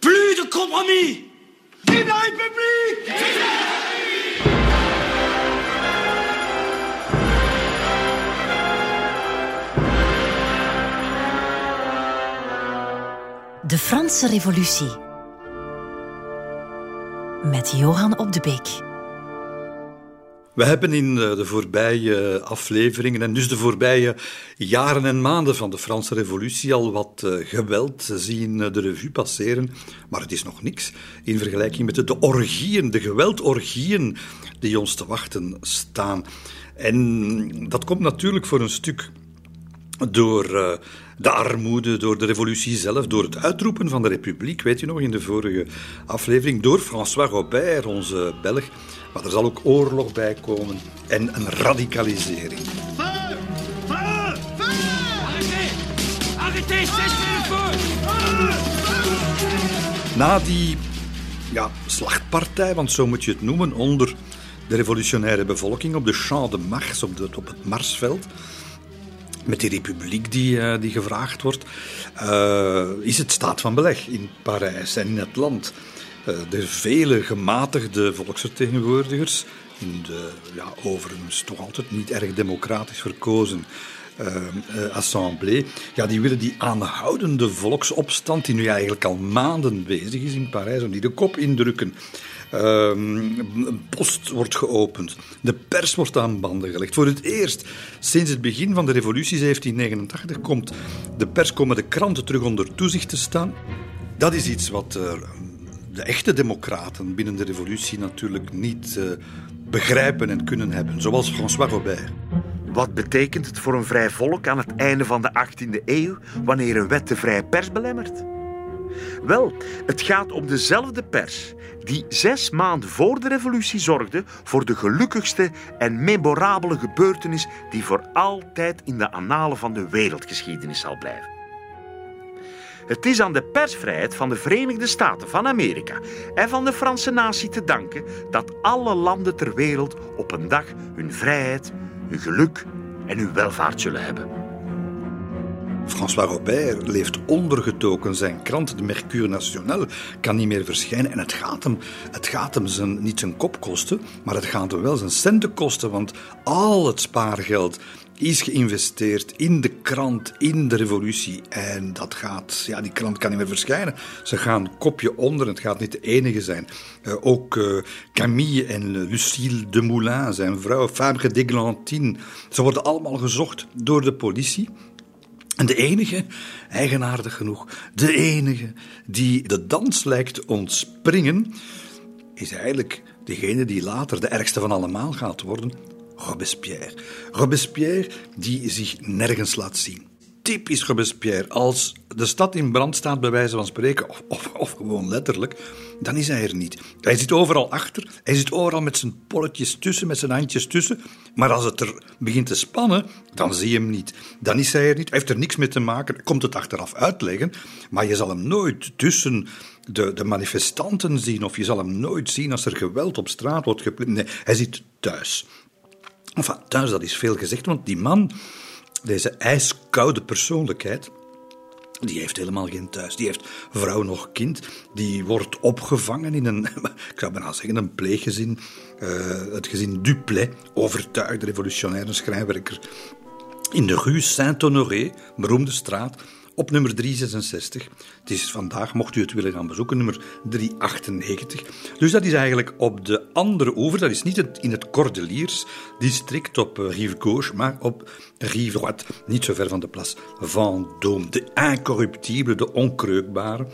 Plus de compromis Vive la République De Franse Revolutie. Met Johan op de Beek. We hebben in eh, de voorbije afleveringen en dus de voorbije jaren en maanden van de Franse Revolutie al wat eh, geweld zien eh, de revue passeren. Maar het is nog niks in vergelijking met de orgieën, de geweldorgieën die ons te wachten staan. En dat komt natuurlijk voor een stuk door de armoede, door de revolutie zelf, door het uitroepen van de republiek, weet je nog, in de vorige aflevering, door François Robert, onze Belg. Maar er zal ook oorlog bij komen en een radicalisering. Arrêtez Arrêtez Na die ja, slachtpartij, want zo moet je het noemen, onder de revolutionaire bevolking op de Champ de Mars, op, op het Marsveld, met die republiek die, uh, die gevraagd wordt, uh, is het staat van beleg in Parijs en in het land. Uh, de vele gematigde volksvertegenwoordigers, in de ja, overigens toch altijd niet erg democratisch verkozen assemblée, ja, die willen die aanhoudende volksopstand, die nu eigenlijk al maanden bezig is in Parijs, om die de kop indrukken. Um, post wordt geopend. De pers wordt aan banden gelegd. Voor het eerst sinds het begin van de revolutie 1789 komt de pers, komen de kranten terug onder toezicht te staan. Dat is iets wat uh, de echte democraten binnen de revolutie natuurlijk niet uh, begrijpen en kunnen hebben, zoals François Robert. Wat betekent het voor een vrij volk aan het einde van de 18e eeuw wanneer een wet de vrije pers belemmert? Wel, het gaat om dezelfde pers die zes maanden voor de revolutie zorgde voor de gelukkigste en memorabele gebeurtenis die voor altijd in de annalen van de wereldgeschiedenis zal blijven. Het is aan de persvrijheid van de Verenigde Staten van Amerika en van de Franse natie te danken dat alle landen ter wereld op een dag hun vrijheid, hun geluk en hun welvaart zullen hebben. François Robert leeft ondergetoken. Zijn krant, de Mercure National, kan niet meer verschijnen. En het gaat hem, het gaat hem zijn, niet zijn kop kosten, maar het gaat hem wel zijn centen kosten. Want al het spaargeld is geïnvesteerd in de krant, in de revolutie. En dat gaat, ja, die krant kan niet meer verschijnen. Ze gaan kopje onder, het gaat niet de enige zijn. Uh, ook uh, Camille en Lucille de Moulin, zijn vrouw, Fabre d'Eglantine, ze worden allemaal gezocht door de politie. En de enige, eigenaardig genoeg, de enige die de dans lijkt ontspringen, is eigenlijk degene die later de ergste van allemaal gaat worden, Robespierre. Robespierre die zich nergens laat zien. Typisch Robespierre. Als de stad in brand staat, bij wijze van spreken, of, of, gewoon letterlijk, dan is hij er niet. Hij zit overal achter, hij zit overal met zijn polletjes tussen, met zijn handjes tussen. Maar als het er begint te spannen, dan zie je hem niet. Dan is hij er niet, hij heeft er niks mee te maken, komt het achteraf uitleggen. Maar je zal hem nooit tussen de, de manifestanten zien, of je zal hem nooit zien als er geweld op straat wordt gepleegd. Nee, hij zit thuis. Enfin, thuis, dat is veel gezegd, want die man, deze ijskoude persoonlijkheid, die heeft helemaal geen thuis. Die heeft vrouw nog kind. Die wordt opgevangen in een, ik zou bijna zeggen, een pleeggezin. Uh, het gezin Duplet, overtuigde revolutionaire schrijnwerker. In de rue Saint-Honoré, beroemde straat, op nummer 366. Het is vandaag, mocht u het willen gaan bezoeken, nummer 398. Dus dat is eigenlijk op de andere oever, dat is niet in het Cordeliers district op eh, Rive maar op Rive niet zo ver van de Place Vendôme. De incorruptible, de onkreukbare.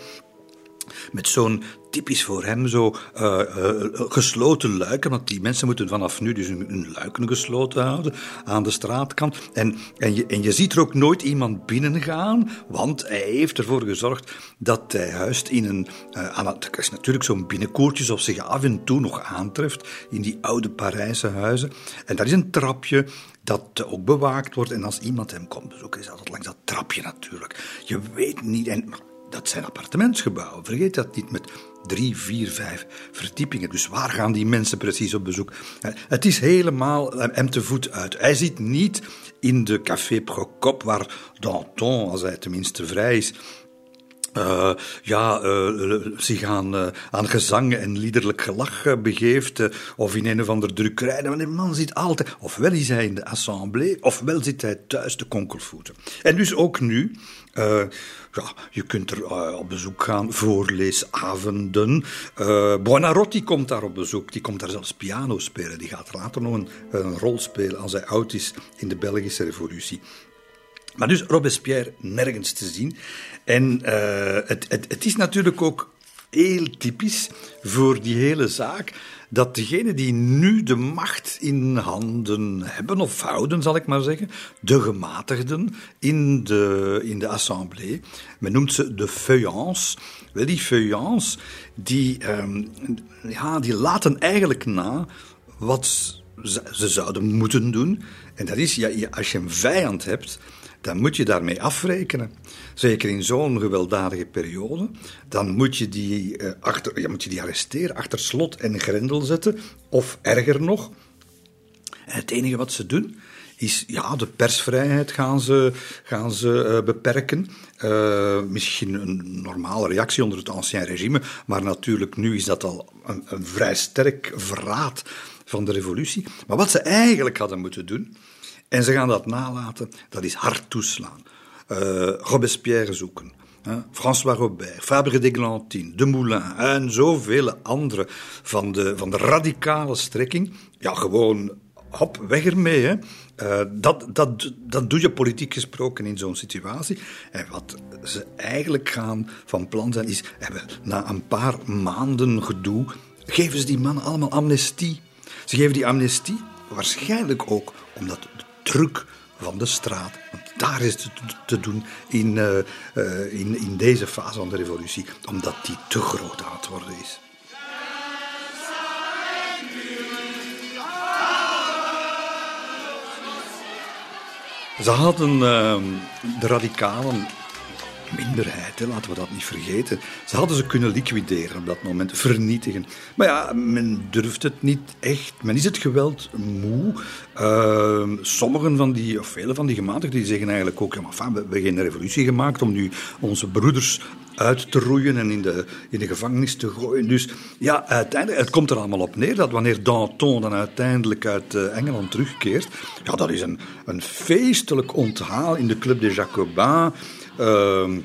Met zo'n typisch voor hem zo uh, uh, gesloten luiken, want die mensen moeten vanaf nu dus hun, luiken gesloten houden aan de straatkant. En, en, je, en je ziet er ook nooit iemand binnengaan, want hij heeft ervoor gezorgd dat hij huist in een, uh, aan is natuurlijk zo'n binnenkoertje zoals zich af en toe nog aantreft in die oude Parijse huizen. En daar is een trapje dat ook bewaakt wordt. En als iemand hem komt bezoeken, is dat langs dat trapje natuurlijk. Je weet niet, en dat zijn appartementsgebouwen. Vergeet dat niet met drie, vier, vijf verdiepingen. Dus waar gaan die mensen precies op bezoek? Het is helemaal hem te voet uit. Hij zit niet in de Café Procop, waar Danton, als hij tenminste vrij is, uh, ja, zich aan, uh, aan gezang en liederlijk gelach begeeft, of in een of ander drukkerij. Want die man zit altijd, ofwel is hij in de assemblée, ofwel zit hij thuis te konkelvoeten. En dus ook nu, ja, je kunt er op bezoek gaan, voorleesavonden. Buonarroti komt daar op bezoek, die komt daar zelfs piano spelen. Die gaat later nog een, een rol spelen als hij oud is in de Belgische revolutie. Maar dus Robespierre nergens te zien. En uh, het, het, het is natuurlijk ook heel typisch voor die hele zaak dat degenen die nu de macht in handen hebben, of houden, zal ik maar zeggen, de gematigden in de, in de assemblée, men noemt ze de feuillants. Wel, die feuillants, die, um, ja, die laten eigenlijk na wat ze, ze zouden moeten doen. En dat is, ja, als je een vijand hebt, dan moet je daarmee afrekenen. Zeker in zo'n gewelddadige periode. Dan moet je, die, uh, achter, ja, moet je die arresteren, achter slot en grendel zetten. Of erger nog. En het enige wat ze doen, is ja, de persvrijheid gaan ze, gaan ze uh, beperken. Uh, misschien een normale reactie onder het ancien regime, maar natuurlijk nu is dat al een, een vrij sterk verraad van de revolutie. Maar wat ze eigenlijk hadden moeten doen, en ze gaan dat nalaten, dat is hard toeslaan. Uh, Robespierre zoeken. François Robert, Fabre d'Eglantine, De Moulin en zoveel andere van de, van de radicale strekking. Ja, gewoon hop, weg ermee. Hè. Uh, dat, dat, dat doe je politiek gesproken in zo'n situatie. En wat ze eigenlijk gaan van plan zijn, is hebben, na een paar maanden gedoe, geven ze die mannen allemaal amnestie. Ze geven die amnestie waarschijnlijk ook omdat druk van de straat. Want daar is het te doen in, uh, uh, in, in deze fase van de revolutie, omdat die te groot aan het worden is. Ze hadden uh, de radicalen minderheid, laten we dat niet vergeten. Ze hadden ze kunnen liquideren op dat moment, vernietigen. Maar ja, men durft het niet echt. Men is het geweld moe. Uh, sommigen van die, of vele van die gematigden, die zeggen eigenlijk ook: ja, maar we hebben geen revolutie gemaakt om nu onze broeders uit te roeien en in de, in de gevangenis te gooien. Dus ja, uiteindelijk, het komt er allemaal op neer dat wanneer Danton dan uiteindelijk uit uh, Engeland terugkeert, ja, dat is een, een feestelijk onthaal in de Club des Jacobins. Uh,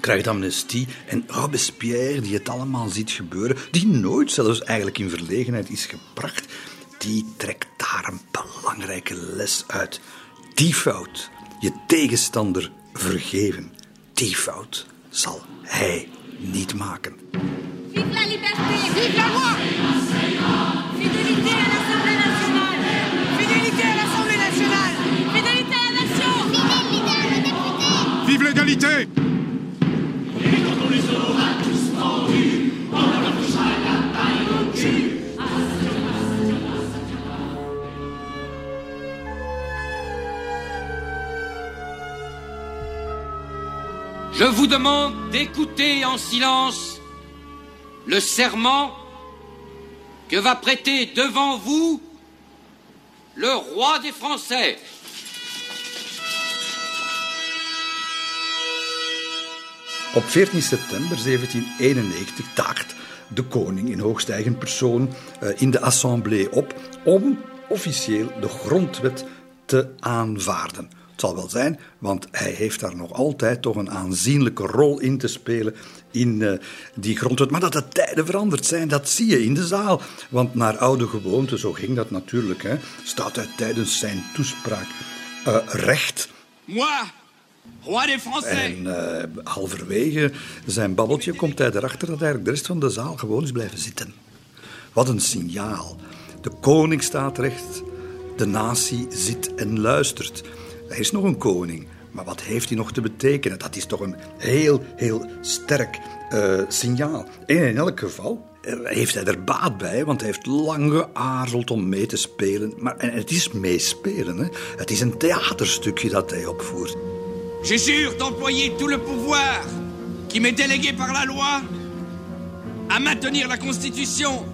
krijgt amnestie. En Robespierre, die het allemaal ziet gebeuren, die nooit zelfs eigenlijk in verlegenheid is gebracht, die trekt daar een belangrijke les uit. Die fout, je tegenstander vergeven, die fout zal hij niet maken. Vive la liberté! Vive la loi! Je vous demande d'écouter en silence le serment que va prêter devant vous le roi des Français. Op 14 september 1791 daagt de koning in hoogstijgend persoon eh, in de assemblée op om officieel de grondwet te aanvaarden. Het zal wel zijn, want hij heeft daar nog altijd toch een aanzienlijke rol in te spelen in uh, die grondwet. Maar dat de tijden veranderd zijn, dat zie je in de zaal. Want naar oude gewoonte, zo ging dat natuurlijk, hè, staat hij tijdens zijn toespraak uh, recht. Moi. En uh, halverwege zijn babbeltje komt hij erachter dat eigenlijk de rest van de zaal gewoon is blijven zitten. Wat een signaal. De koning staat recht, de natie zit en luistert. Er is nog een koning, maar wat heeft hij nog te betekenen? Dat is toch een heel, heel sterk uh, signaal. In elk geval heeft hij er baat bij, want hij heeft lang geaarzeld om mee te spelen. Maar en het is meespelen, hè? het is een theaterstukje dat hij opvoert. Je jure d'employer tout le pouvoir qui m'est délégué par la loi à maintenir la Constitution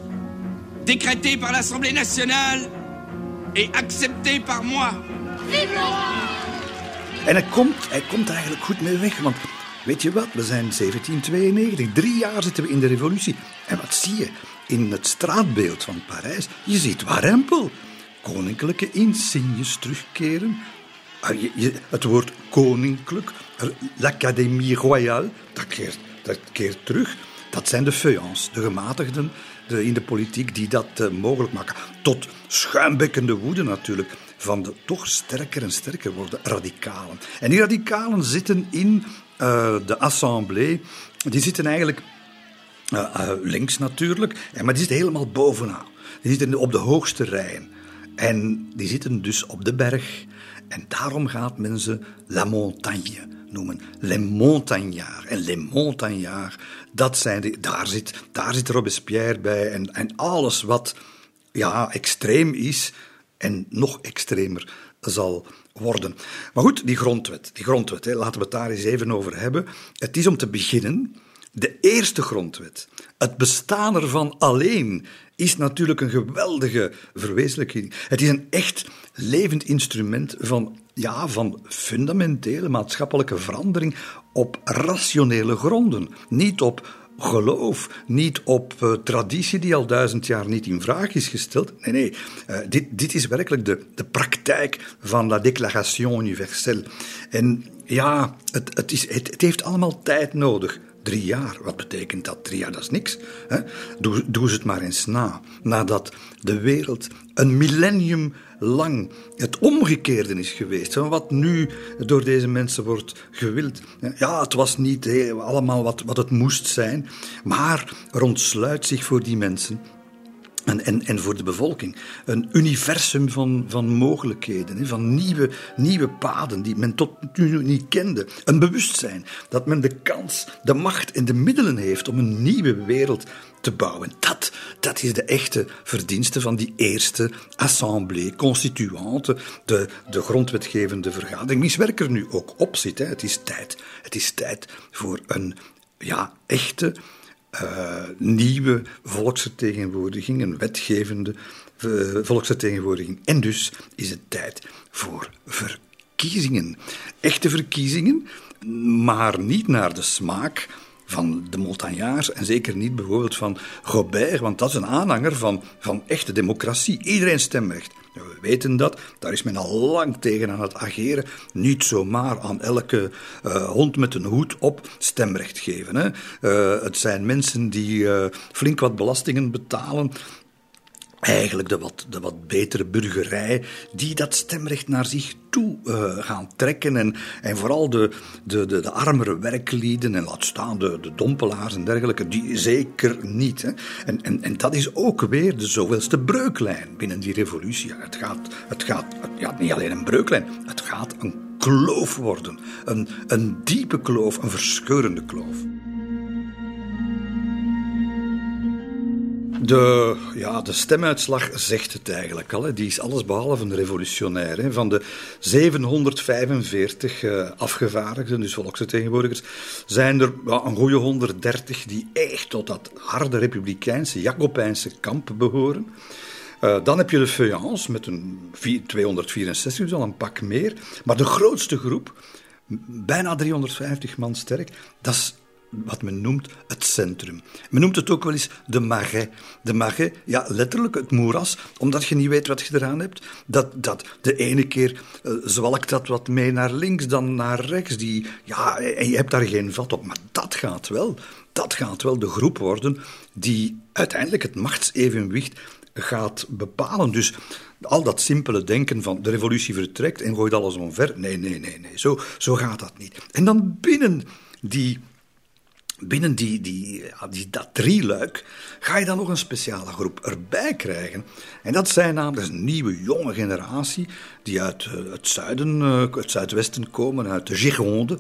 décrétée par l'Assemblée nationale et acceptée par moi. En hij komt, hij komt er eigenlijk goed mee weg, want weet je wat, we zijn 1792, drie jaar zitten we in de revolutie. En wat zie je in het straatbeeld van Parijs? Je ziet warempel. Koninklijke insignes terugkeren. Ah, Het woord koninklijk, l'Académie Royale, dat keert, dat keert terug. Dat zijn de feuillants, de gematigden de, in de politiek die dat eh, mogelijk maken. Tot schuimbekkende woede natuurlijk van de toch sterker en sterker worden radicalen. En die radicalen zitten in eh, de assemblée, die zitten eigenlijk eh, eh, links natuurlijk, maar die zitten helemaal bovenaan. Die zitten op de hoogste rijen. En die zitten dus op de berg. En daarom gaat men ze La Montagne noemen. Les Montagnards. En Les Montagnards, dat zijn de, daar, zit, daar zit Robespierre bij. En, en alles wat ja, extreem is en nog extremer zal worden. Maar goed, die grondwet, die grondwet hè, laten we het daar eens even over hebben. Het is om te beginnen de eerste grondwet. Het bestaan ervan alleen is natuurlijk een geweldige verwezenlijking. Het is een echt levend instrument van, ja, van fundamentele maatschappelijke verandering op rationele gronden. Niet op geloof, niet op uh, traditie die al duizend jaar niet in vraag is gesteld. Nee, nee, uh, dit, dit is werkelijk de, de praktijk van la Déclaration Universelle. En ja, het, het, is, het, het heeft allemaal tijd nodig. Drie jaar, wat betekent dat? Drie jaar, dat is niks. Hè? Doe, ze het maar eens na. Nadat de wereld een millennium lang het omgekeerde is geweest. Van wat nu door deze mensen wordt gewild. Ja, het was niet allemaal wat, wat het moest zijn. Maar er ontsluit zich voor die mensen en, en, en voor de bevolking. Een universum van, van mogelijkheden, van nieuwe, nieuwe paden die men tot nu niet kende. Een bewustzijn dat men de kans, de macht en de middelen heeft om een nieuwe wereld te bouwen. Dat, dat is de echte verdienste van die eerste assemblée constituante, de, de grondwetgevende vergadering. Wiens werk er nu ook op zit. Hè. Het is tijd. Het is tijd voor een ja, echte uh, nieuwe volksvertegenwoordiging, een wetgevende uh, volksvertegenwoordiging. En dus is het tijd voor verkiezingen. Echte verkiezingen, maar niet naar de smaak van de Montagnards en zeker niet bijvoorbeeld van Robert, want dat is een aanhanger van, van echte democratie. Iedereen stemrecht. We weten dat, daar is men al lang tegen aan het ageren. Niet zomaar aan elke uh, hond met een hoed op stemrecht geven. Hè. Uh, het zijn mensen die uh, flink wat belastingen betalen. Eigenlijk de wat, de wat betere burgerij, die dat stemrecht naar zich toe gaan trekken. En, en vooral de, de, de, de armere werklieden, en laat staan de, de dompelaars en dergelijke, die zeker niet. Hè. En, en, en dat is ook weer de zoveelste breuklijn binnen die revolutie. Het gaat, het gaat ja, niet alleen een breuklijn, het gaat een kloof worden. Een, een diepe kloof, een verscheurende kloof. De, ja, de stemuitslag zegt het eigenlijk al. Hè. Die is allesbehalve een revolutionair. Hè. Van de 745 uh, afgevaardigden, dus volksvertegenwoordigers, zijn er een goede 130 die echt tot dat harde republikeinse, Jacobijnse kamp behoren. Uh, dan heb je de feuillants met een 264, dus al een pak meer. Maar de grootste groep, bijna 350 man sterk, dat is wat men noemt het centrum. Men noemt het ook wel eens de marais. De marais, ja, letterlijk het moeras, omdat je niet weet wat je eraan hebt. Dat, dat de ene keer uh, zwalkt dat wat mee naar links, dan naar rechts. Die, ja, en je hebt daar geen vat op. Maar dat gaat wel. Dat gaat wel de groep worden die uiteindelijk het machtsevenwicht gaat bepalen. Dus al dat simpele denken van de revolutie vertrekt en gooit alles omver. Nee, nee, nee, nee. Zo, zo gaat dat niet. En dan binnen die binnen die, die, die, dat drieluik ga je dan nog een speciale groep erbij krijgen. En dat zijn namelijk een nieuwe jonge generatie die uit uh, het zuiden, uh, het zuidwesten komen, uit de Gironde,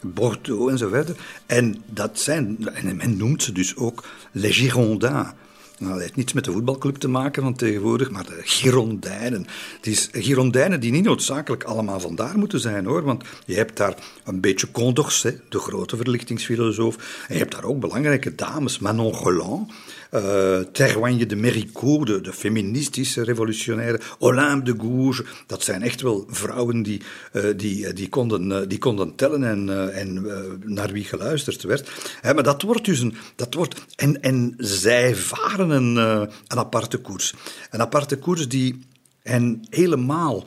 Bordeaux en zo verder. En dat zijn, en men noemt ze dus ook les Girondins. Nou, dat heeft niets met de voetbalclub te maken van tegenwoordig, maar de Girondijnen. Het is Girondijnen die niet noodzakelijk allemaal vandaar moeten zijn, hoor. Want je hebt daar een beetje Condorcet, de grote verlichtingsfilosoof. En je hebt daar ook belangrijke dames, Manon Roland, uh, de Méricourt, de, de, feministische revolutionaire, Olympe de Gouges. Dat zijn echt wel vrouwen die, uh, die, die, konden, die konden tellen en, en naar wie geluisterd werd. maar dat wordt dus een... Dat wordt, en, en zij varen een, een aparte koers. Een aparte koers die hen helemaal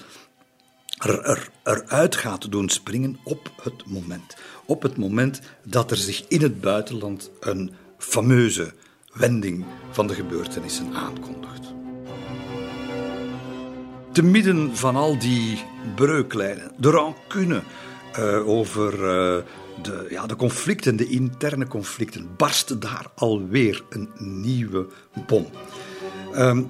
er, er, eruit gaat doen springen op het moment. Op het moment dat er zich in het buitenland een fameuze wending van de gebeurtenissen aankondigt. Te midden van al die breuklijnen, de rancune uh, over uh, de, ja, de conflicten, de interne conflicten, barstte daar alweer een nieuwe bom. Um,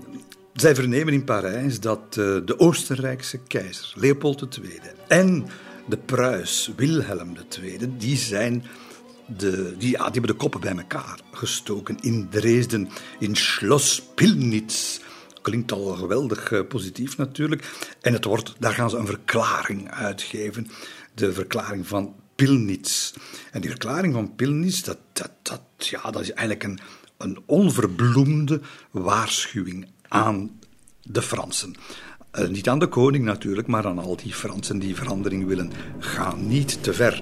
zij vernemen in Parijs dat uh, de Oostenrijkse keizer Leopold II en de Pruis Wilhelm II, die zijn de, die, ja, die hebben de koppen bij elkaar gestoken in Dresden, in Schloss Pillnitz. Klinkt al geweldig uh, positief natuurlijk. En het wordt, daar gaan ze een verklaring uitgeven. De verklaring van Pillnitz. En die verklaring van Pillnitz, dat, dat, ja, dat is eigenlijk een, een onverbloemde waarschuwing aan de Fransen. Uh, niet aan de koning natuurlijk, maar aan al die Fransen die verandering willen. Ga niet te ver.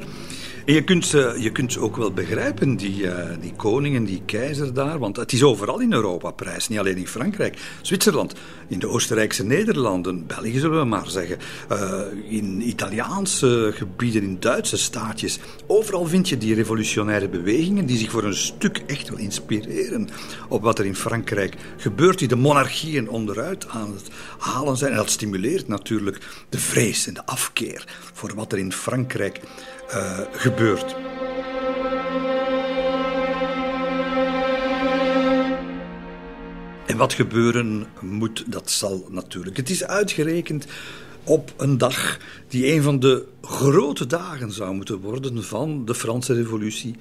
Je kunt ze, je kunt ze ook wel begrijpen, die, uh, die koning en die keizer daar. Want het is overal in Europa prijs. Niet alleen in Frankrijk, Zwitserland, in de Oostenrijkse Nederlanden, België zullen we maar zeggen. Uh, in Italiaanse gebieden, in Duitse staatjes. Overal vind je die revolutionaire bewegingen die zich voor een stuk echt wel inspireren op wat er in Frankrijk gebeurt. Die de monarchieën onderuit aan het halen zijn. En dat stimuleert natuurlijk de vrees en de afkeer voor wat er in Frankrijk uh, gebeurt. En wat gebeuren moet, dat zal natuurlijk. Het is uitgerekend op een dag die een van de grote dagen zou moeten worden van de Franse Revolutie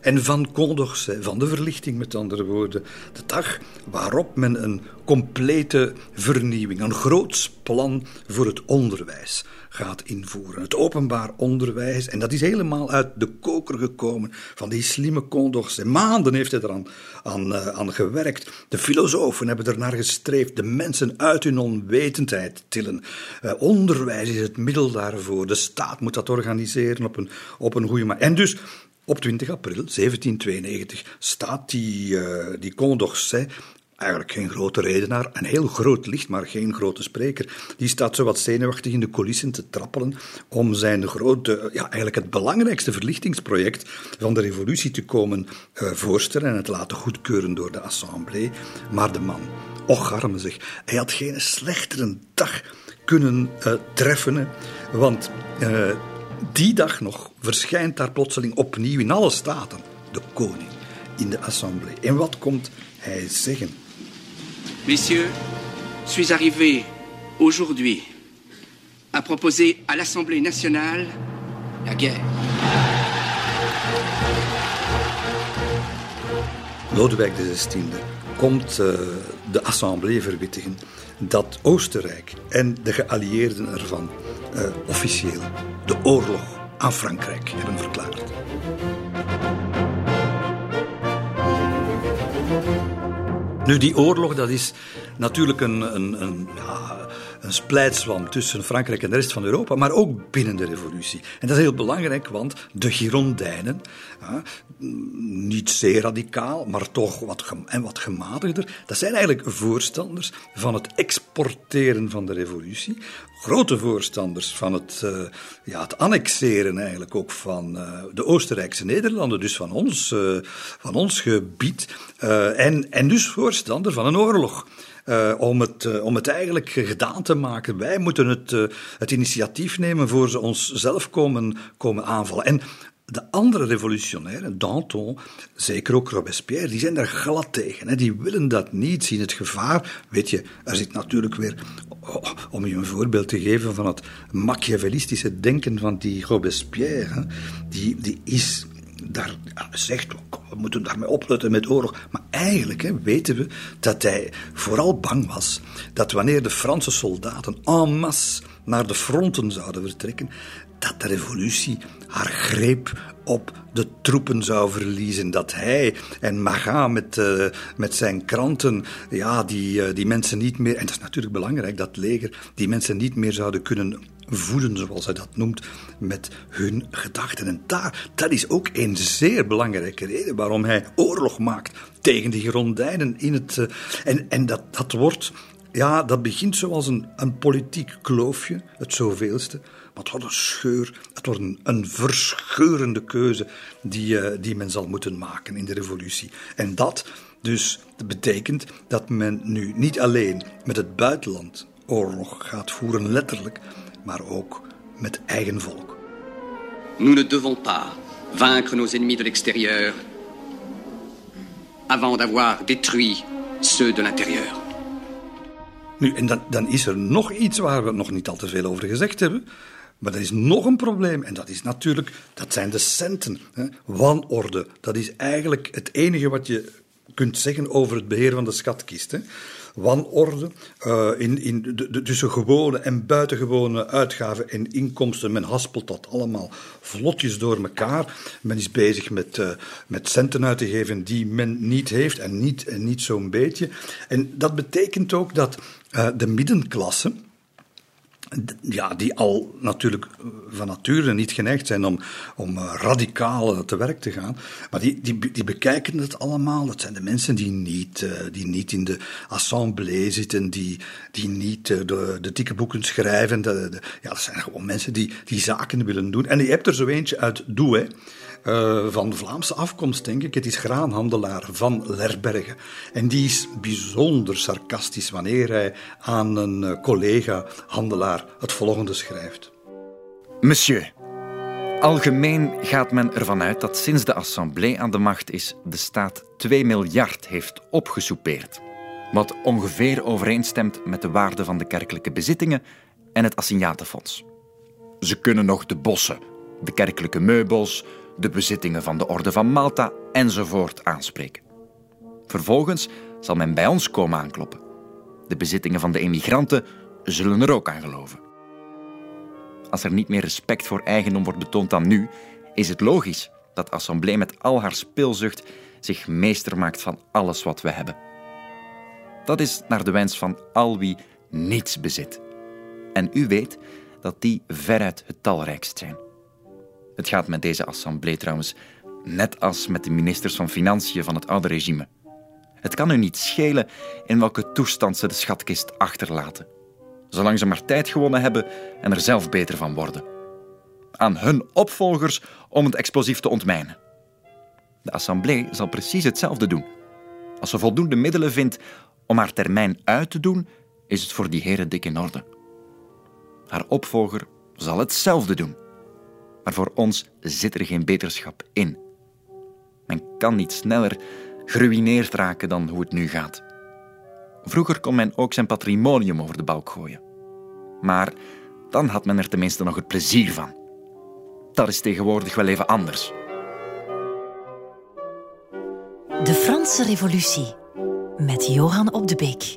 en van Condorcet, van de verlichting met andere woorden. De dag waarop men een complete vernieuwing, een groots plan voor het onderwijs gaat invoeren. Het openbaar onderwijs. En dat is helemaal uit de koker gekomen van die slimme Condorcet. Maanden heeft hij eraan aan, uh, aan gewerkt. De filosofen hebben er naar gestreefd. De mensen uit hun onwetendheid tillen. Uh, onderwijs is het middel daarvoor. De staat moet dat organiseren op een, op een goede manier. En dus op 20 april 1792 staat die, uh, die Condorcet eigenlijk geen grote redenaar, een heel groot licht, maar geen grote spreker. Die staat zo wat zenuwachtig in de coulissen te trappelen om zijn grote, ja, eigenlijk het belangrijkste verlichtingsproject van de revolutie te komen uh, voorstellen en het laten goedkeuren door de assemblée. Maar de man, och arme zeg, hij had geen slechtere dag kunnen uh, treffen, want uh, die dag nog verschijnt daar plotseling opnieuw in alle staten de koning in de assemblée. En wat komt hij zeggen? Messieurs, suis arrivé aujourd'hui à proposer à l'Assemblée nationale la guerre. Lodewijk XVI komt uh, de Assemblée verwittigen dat Oostenrijk en de geallieerden ervan uh, officieel de oorlog aan Frankrijk hebben verklaard. Nu, die oorlog, dat is natuurlijk een, een, een, ja, een splijtswam tussen Frankrijk en de rest van Europa, maar ook binnen de revolutie. En dat is heel belangrijk, want de Girondijnen, niet zeer radicaal, maar toch wat, en wat gematigder, dat zijn eigenlijk voorstanders van het exporteren van de revolutie, grote voorstanders van het, uh, ja, het annexeren eigenlijk ook van uh, de Oostenrijkse Nederlanden, dus van ons, uh, van ons gebied, en, en dus voorstander van een oorlog. Uh, om, het, uh, om het eigenlijk gedaan te maken. Wij moeten het, het initiatief nemen voor ze ons zelf komen, komen aanvallen. En de andere revolutionairen, Danton, zeker ook Robespierre, die zijn daar glad tegen. Hè. Die willen dat niet, zien het gevaar. Weet je, er zit natuurlijk weer, oh, om je een voorbeeld te geven van het machiavellistische denken van die Robespierre, die, die is daar zegt, we moeten daarmee opletten met oorlog. Maar eigenlijk hè, weten we dat hij vooral bang was dat wanneer de Franse soldaten en masse naar de fronten zouden vertrekken, dat de revolutie haar greep op de troepen zou verliezen. Dat hij en Maga met, uh, met zijn kranten, ja, die, uh, die mensen niet meer, en dat is natuurlijk belangrijk, dat leger, die mensen niet meer zouden kunnen voeden, zoals hij dat noemt, met hun gedachten. En daar, dat is ook een zeer belangrijke reden waarom hij oorlog maakt tegen die Girondijnen in het. Uh, en en dat, dat wordt. Ja, dat begint zoals een, een politiek kloofje, het zoveelste. Maar het wordt een scheur, het wordt een, een verscheurende keuze die, uh, die men zal moeten maken in de revolutie. En dat dus betekent dat men nu niet alleen met het buitenland oorlog gaat voeren, letterlijk, maar ook met eigen volk. Nous ne devons pas vaincre nos ennemis de l'extérieur avant d'avoir détruit ceux de l'intérieur. Nu, en dan, dan is er nog iets waar we nog niet al te veel over gezegd hebben. Maar er is nog een probleem en dat is natuurlijk, dat zijn de centen. Hè. Wanorde, dat is eigenlijk het enige wat je kunt zeggen over het beheer van de schatkist. Hè. Wanorde uh, in, in de, de, tussen gewone en buitengewone uitgaven en inkomsten. Men haspelt dat allemaal vlotjes door elkaar. Men is bezig met, uh, met centen uit te geven die men niet heeft en niet, en niet zo'n beetje. En dat betekent ook dat uh, de middenklasse ja, die al natuurlijk van nature niet geneigd zijn om, om radicaal te werk te gaan. Maar die, die, die bekijken het allemaal. Dat zijn de mensen die niet, die niet in de assemblée zitten, die, die niet de, de dikke boeken schrijven. De, ja, dat zijn gewoon mensen die, die zaken willen doen. En je hebt er zo eentje uit Douai. Uh, van Vlaamse afkomst, denk ik. Het is graanhandelaar van Lerbergen. En die is bijzonder sarcastisch wanneer hij aan een collega-handelaar het volgende schrijft. Monsieur, algemeen gaat men ervan uit dat sinds de Assemblée aan de macht is, de staat 2 miljard heeft opgesoupeerd. Wat ongeveer overeenstemt met de waarde van de kerkelijke bezittingen en het assignatenfonds. Ze kunnen nog de bossen, de kerkelijke meubels, de bezittingen van de Orde van Malta enzovoort aanspreken. Vervolgens zal men bij ons komen aankloppen. De bezittingen van de emigranten zullen er ook aan geloven. Als er niet meer respect voor eigendom wordt betoond dan nu, is het logisch dat Assemblée met al haar speelzucht zich meester maakt van alles wat we hebben. Dat is naar de wens van al wie niets bezit. En u weet dat die veruit het talrijkst zijn. Het gaat met deze assemblée trouwens net als met de ministers van Financiën van het oude regime. Het kan u niet schelen in welke toestand ze de schatkist achterlaten, zolang ze maar tijd gewonnen hebben en er zelf beter van worden. Aan hun opvolgers om het explosief te ontmijnen. De assemblée zal precies hetzelfde doen. Als ze voldoende middelen vindt om haar termijn uit te doen, is het voor die heren dik in orde. Haar opvolger zal hetzelfde doen. Maar voor ons zit er geen beterschap in. Men kan niet sneller geruineerd raken dan hoe het nu gaat. Vroeger kon men ook zijn patrimonium over de balk gooien. Maar dan had men er tenminste nog het plezier van. Dat is tegenwoordig wel even anders. De Franse Revolutie met Johan op de Beek.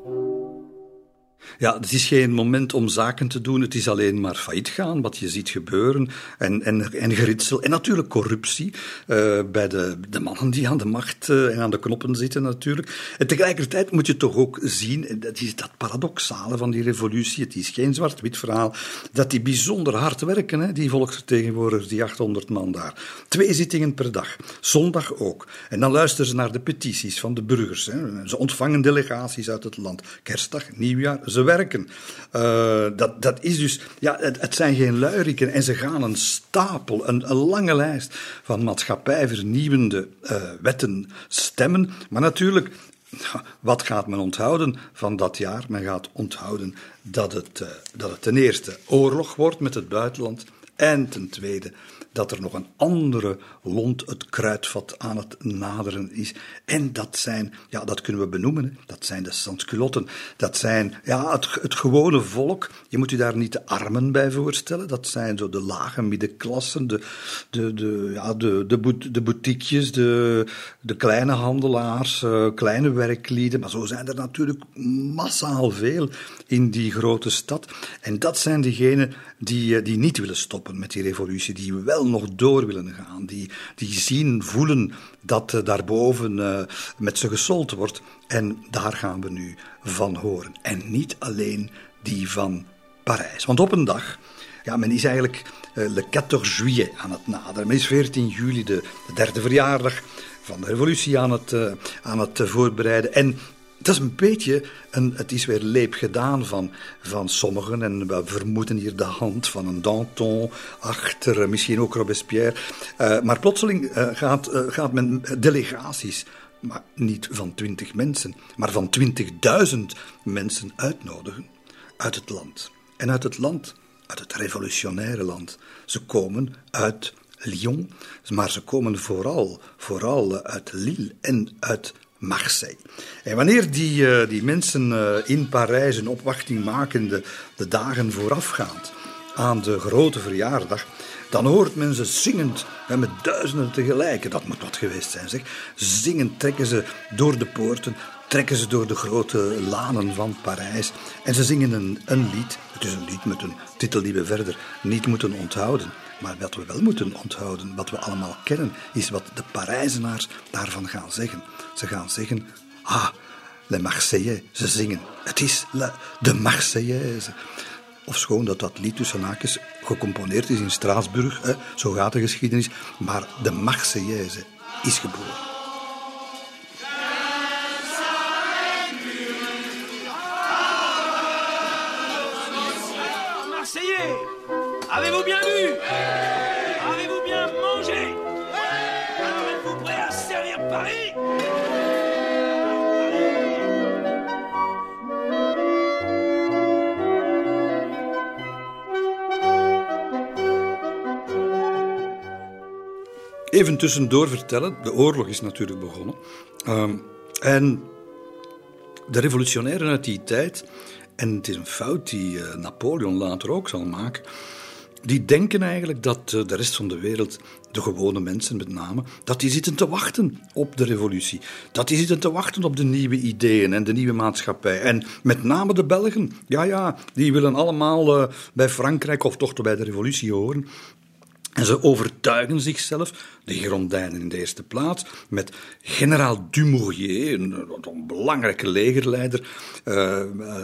Ja, het is geen moment om zaken te doen. Het is alleen maar failliet gaan, wat je ziet gebeuren. En, en, en geritsel. En natuurlijk corruptie uh, bij de, de mannen die aan de macht uh, en aan de knoppen zitten, natuurlijk. En tegelijkertijd moet je toch ook zien, dat is dat paradoxale van die revolutie. Het is geen zwart-wit verhaal. Dat die bijzonder hard werken, hè, die volksvertegenwoordigers, die 800 man daar. Twee zittingen per dag. Zondag ook. En dan luisteren ze naar de petities van de burgers. Hè. Ze ontvangen delegaties uit het land. Kerstdag, nieuwjaar. Ze werken. Uh, dat, dat is dus, ja, het, het, zijn geen luiriken en ze gaan een stapel, een, een lange lijst van maatschappijvernieuwende uh, wetten stemmen. Maar natuurlijk, wat gaat men onthouden van dat jaar? Men gaat onthouden dat het, uh, dat het ten eerste oorlog wordt met het buitenland en ten tweede dat er nog een andere lont het kruidvat aan het naderen is. En dat zijn, ja, dat kunnen we benoemen, dat zijn de sansculotten. Dat zijn ja, het, het gewone volk. Je moet je daar niet de armen bij voorstellen. Dat zijn zo de lage middenklassen, de, de, de, ja, de, de, de boutiquejes, de, de kleine handelaars, uh, kleine werklieden. Maar zo zijn er natuurlijk massaal veel in die grote stad. En dat zijn diegenen die, die niet willen stoppen met die revolutie, die wel nog door willen gaan, die, die zien, voelen dat uh, daarboven uh, met ze gesold wordt. En daar gaan we nu van horen. En niet alleen die van Parijs. Want op een dag, ja, men is eigenlijk uh, le 14 juillet aan het naderen. Men is 14 juli, de, de derde verjaardag van de revolutie aan het, aan het voorbereiden. En dat is een beetje, een, het is weer leep gedaan van, van sommigen. En we vermoeden hier de hand van een Danton achter, misschien ook Robespierre. Uh, maar plotseling uh, gaat, gaat men delegaties, maar niet van twintig mensen, maar van twintigduizend mensen uitnodigen uit het land. En uit het land, uit het revolutionaire land. Ze komen uit Lyon, maar ze komen vooral, vooral uit Lille en uit Marseille. En wanneer die, uh, die mensen uh, in Parijs een opwachting maken, de, de dagen voorafgaand aan de grote verjaardag, dan hoort men ze zingend en met duizenden tegelijk. Dat moet wat geweest zijn, zeg. Zingend trekken ze door de poorten, trekken ze door de grote lanen van Parijs en ze zingen een, een lied. Het is een lied met een titel die we verder niet moeten onthouden. Maar wat we wel moeten onthouden, wat we allemaal kennen, is wat de Parijzenaars daarvan gaan zeggen. Ze gaan zeggen, ah, les Marseillais, ze zingen. Het is de Marseillaise. Ofschoon dat dat lied tussen haakjes gecomponeerd is in Straatsburg, hè, zo gaat de geschiedenis, maar de Marseillaise is geboren. Avez-vous bien vu Avez-vous bien mangé? Alors êtes-vous prêt à servir Paris? Even tussendoor vertellen, de oorlog is natuurlijk begonnen. Um, en de revolutionairen uit die tijd, en het is een fout die uh, Napoleon later ook zal maken, die denken eigenlijk dat uh, de rest van de wereld, de gewone mensen met name, dat die zitten te wachten op de revolutie. Dat die zitten te wachten op de nieuwe ideeën en de nieuwe maatschappij. En met name de Belgen, ja ja, die willen allemaal uh, bij Frankrijk of toch bij de revolutie horen. En ze overtuigen zichzelf, de Girondijnen in de eerste plaats, met generaal Dumouriez, een, belangrijke legerleider, uh,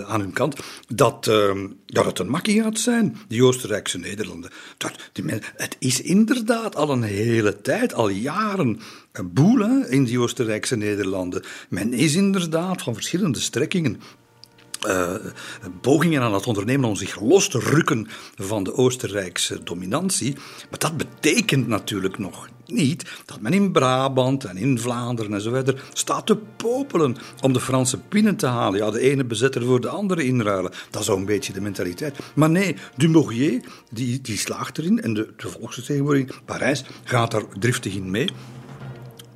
aan hun kant, dat, uh, dat het een makkie gaat zijn, die Oostenrijkse Nederlanden. Dat, die men, het is inderdaad al een hele tijd, al jaren, een boel hè, in die Oostenrijkse Nederlanden. Men is inderdaad van verschillende strekkingen uh, aan het ondernemen om zich los te rukken van de Oostenrijkse dominantie. Maar dat betekent natuurlijk nog niet dat men in Brabant en in Vlaanderen en zo verder staat te popelen om de Fransen binnen te halen. Ja, de ene bezetter voor de andere inruilen. Dat is een beetje de mentaliteit. Maar nee, Dumouriez die, die slaagt erin en de, de volksvertegenwoordiging Parijs gaat daar driftig in mee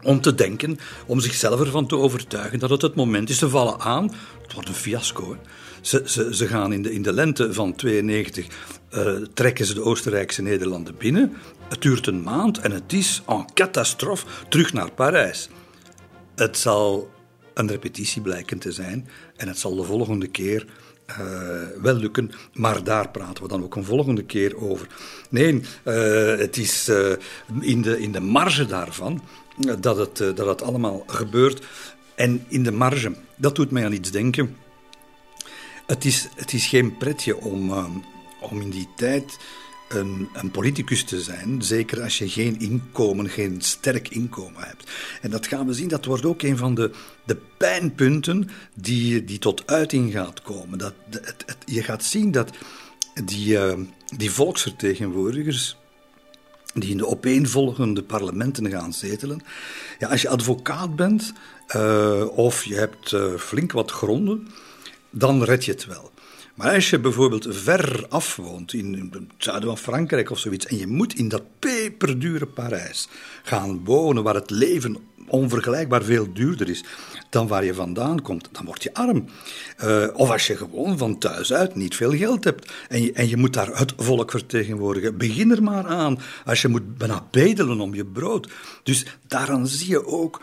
om te denken, om zichzelf ervan te overtuigen dat het het moment is. Ze vallen aan, het wordt een fiasco. Ze, ze, ze, gaan in de, in de lente van 92, uh, trekken ze de Oostenrijkse Nederlanden binnen. Het duurt een maand en het is een catastrofe terug naar Parijs. Het zal een repetitie blijken te zijn en het zal de volgende keer uh, wel lukken, maar daar praten we dan ook een volgende keer over. Nee, uh, het is in, de, in de marge daarvan dat het, dat het allemaal gebeurt. En in de marge, dat doet mij aan iets denken. Het is, het is geen pretje om, om in die tijd een, een, politicus te zijn, zeker als je geen inkomen, geen sterk inkomen hebt. En dat gaan we zien, dat wordt ook een van de, de pijnpunten die, die tot uiting gaat komen. Dat, je gaat zien dat die, uh, die volksvertegenwoordigers, die in de opeenvolgende parlementen gaan zetelen, ja, als je advocaat bent uh, of je hebt uh, flink wat gronden, dan red je het wel. Maar als je bijvoorbeeld ver af woont, in het zuiden van Frankrijk of zoiets, en je moet in dat peperdure Parijs gaan wonen, waar het leven onvergelijkbaar veel duurder is dan waar je vandaan komt, dan word je arm. Uh, of als je gewoon van thuis uit niet veel geld hebt en je, en je moet daar het volk vertegenwoordigen, begin er maar aan. Als je moet bijna bedelen om je brood. Dus daaraan zie je ook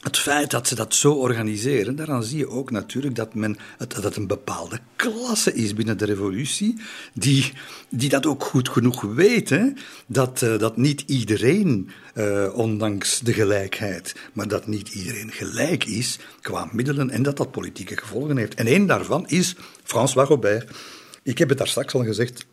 het feit dat ze dat zo organiseren, daaraan zie je ook natuurlijk dat, men, dat een bepaalde klasse is binnen de revolutie, die, die dat ook goed genoeg weet. Hè? Dat, uh, dat niet iedereen, uh, ondanks de gelijkheid, maar dat niet iedereen gelijk is qua middelen en dat dat politieke gevolgen heeft. En één daarvan is François Robert. Ik heb het daar straks al gezegd.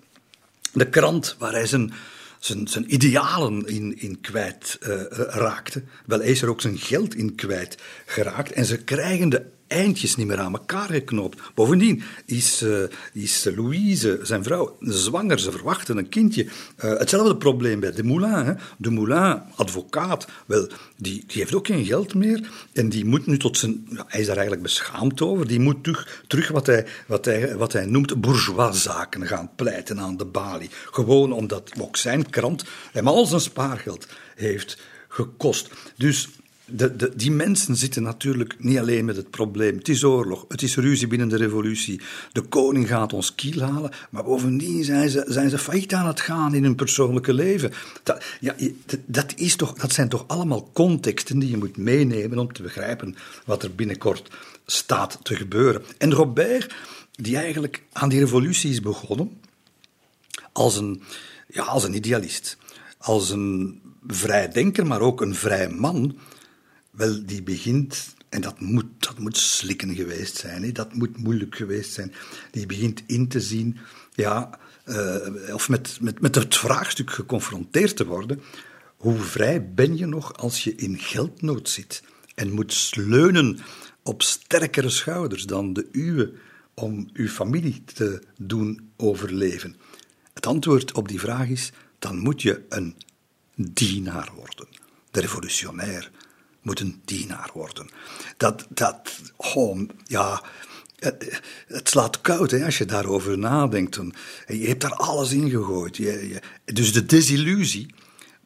De krant waar hij zijn zijn, zijn idealen in, in kwijt uh. Wel, is er ook zijn geld in kwijt geraakt. En ze krijgen de eindjes niet meer aan elkaar geknoopt. Bovendien is, uh, is Louise, zijn vrouw, zwanger. Ze verwachten een kindje. Uh, hetzelfde probleem bij de Moulin. Hè. De Moulin, advocaat, wel, die, die heeft ook geen geld meer. En die moet nu tot zijn... Hij is daar eigenlijk beschaamd over. Die moet terug, terug wat, hij, wat, hij, wat hij noemt bourgeoiszaken gaan pleiten aan de balie. Gewoon omdat ook zijn krant hem al zijn spaargeld heeft gekost. Dus de, de, die mensen zitten natuurlijk niet alleen met het probleem. Het is oorlog, het is ruzie binnen de revolutie. De koning gaat ons kiel halen, maar bovendien zijn ze, zijn ze failliet aan het gaan in hun persoonlijke leven. Dat, ja, dat, is toch, dat zijn toch allemaal contexten die je moet meenemen om te begrijpen wat er binnenkort staat te gebeuren. En Robert, die eigenlijk aan die revolutie is begonnen als een, ja, als een idealist, als een vrij denker, maar ook een vrij man wel, die begint, en dat moet, dat moet slikken geweest zijn, hè? dat moet moeilijk geweest zijn. Die begint in te zien, ja, uh, of met, met, met het vraagstuk geconfronteerd te worden. Hoe vrij ben je nog als je in geldnood zit en moet leunen op sterkere schouders dan de uwe om uw familie te doen overleven? Het antwoord op die vraag is: dan moet je een dienaar worden, de revolutionair moet een dienaar worden. Dat, dat oh, ja, het, slaat koud hè, als je daarover nadenkt. Je hebt daar alles in gegooid. Je, dus de desillusie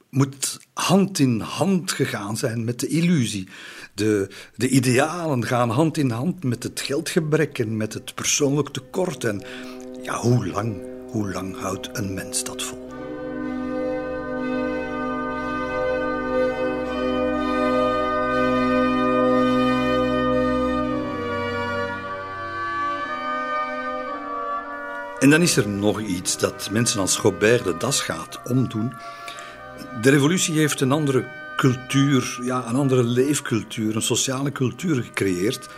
moet hand in hand gegaan zijn met de illusie. De, de idealen gaan hand in hand met het geldgebrek en met het persoonlijk tekort. En ja, hoe lang, hoe lang houdt een mens dat vol? En dan is er nog iets dat mensen als Gobert de das gaat omdoen. De revolutie heeft een andere cultuur, ja, een andere leefcultuur, een sociale cultuur gecreëerd.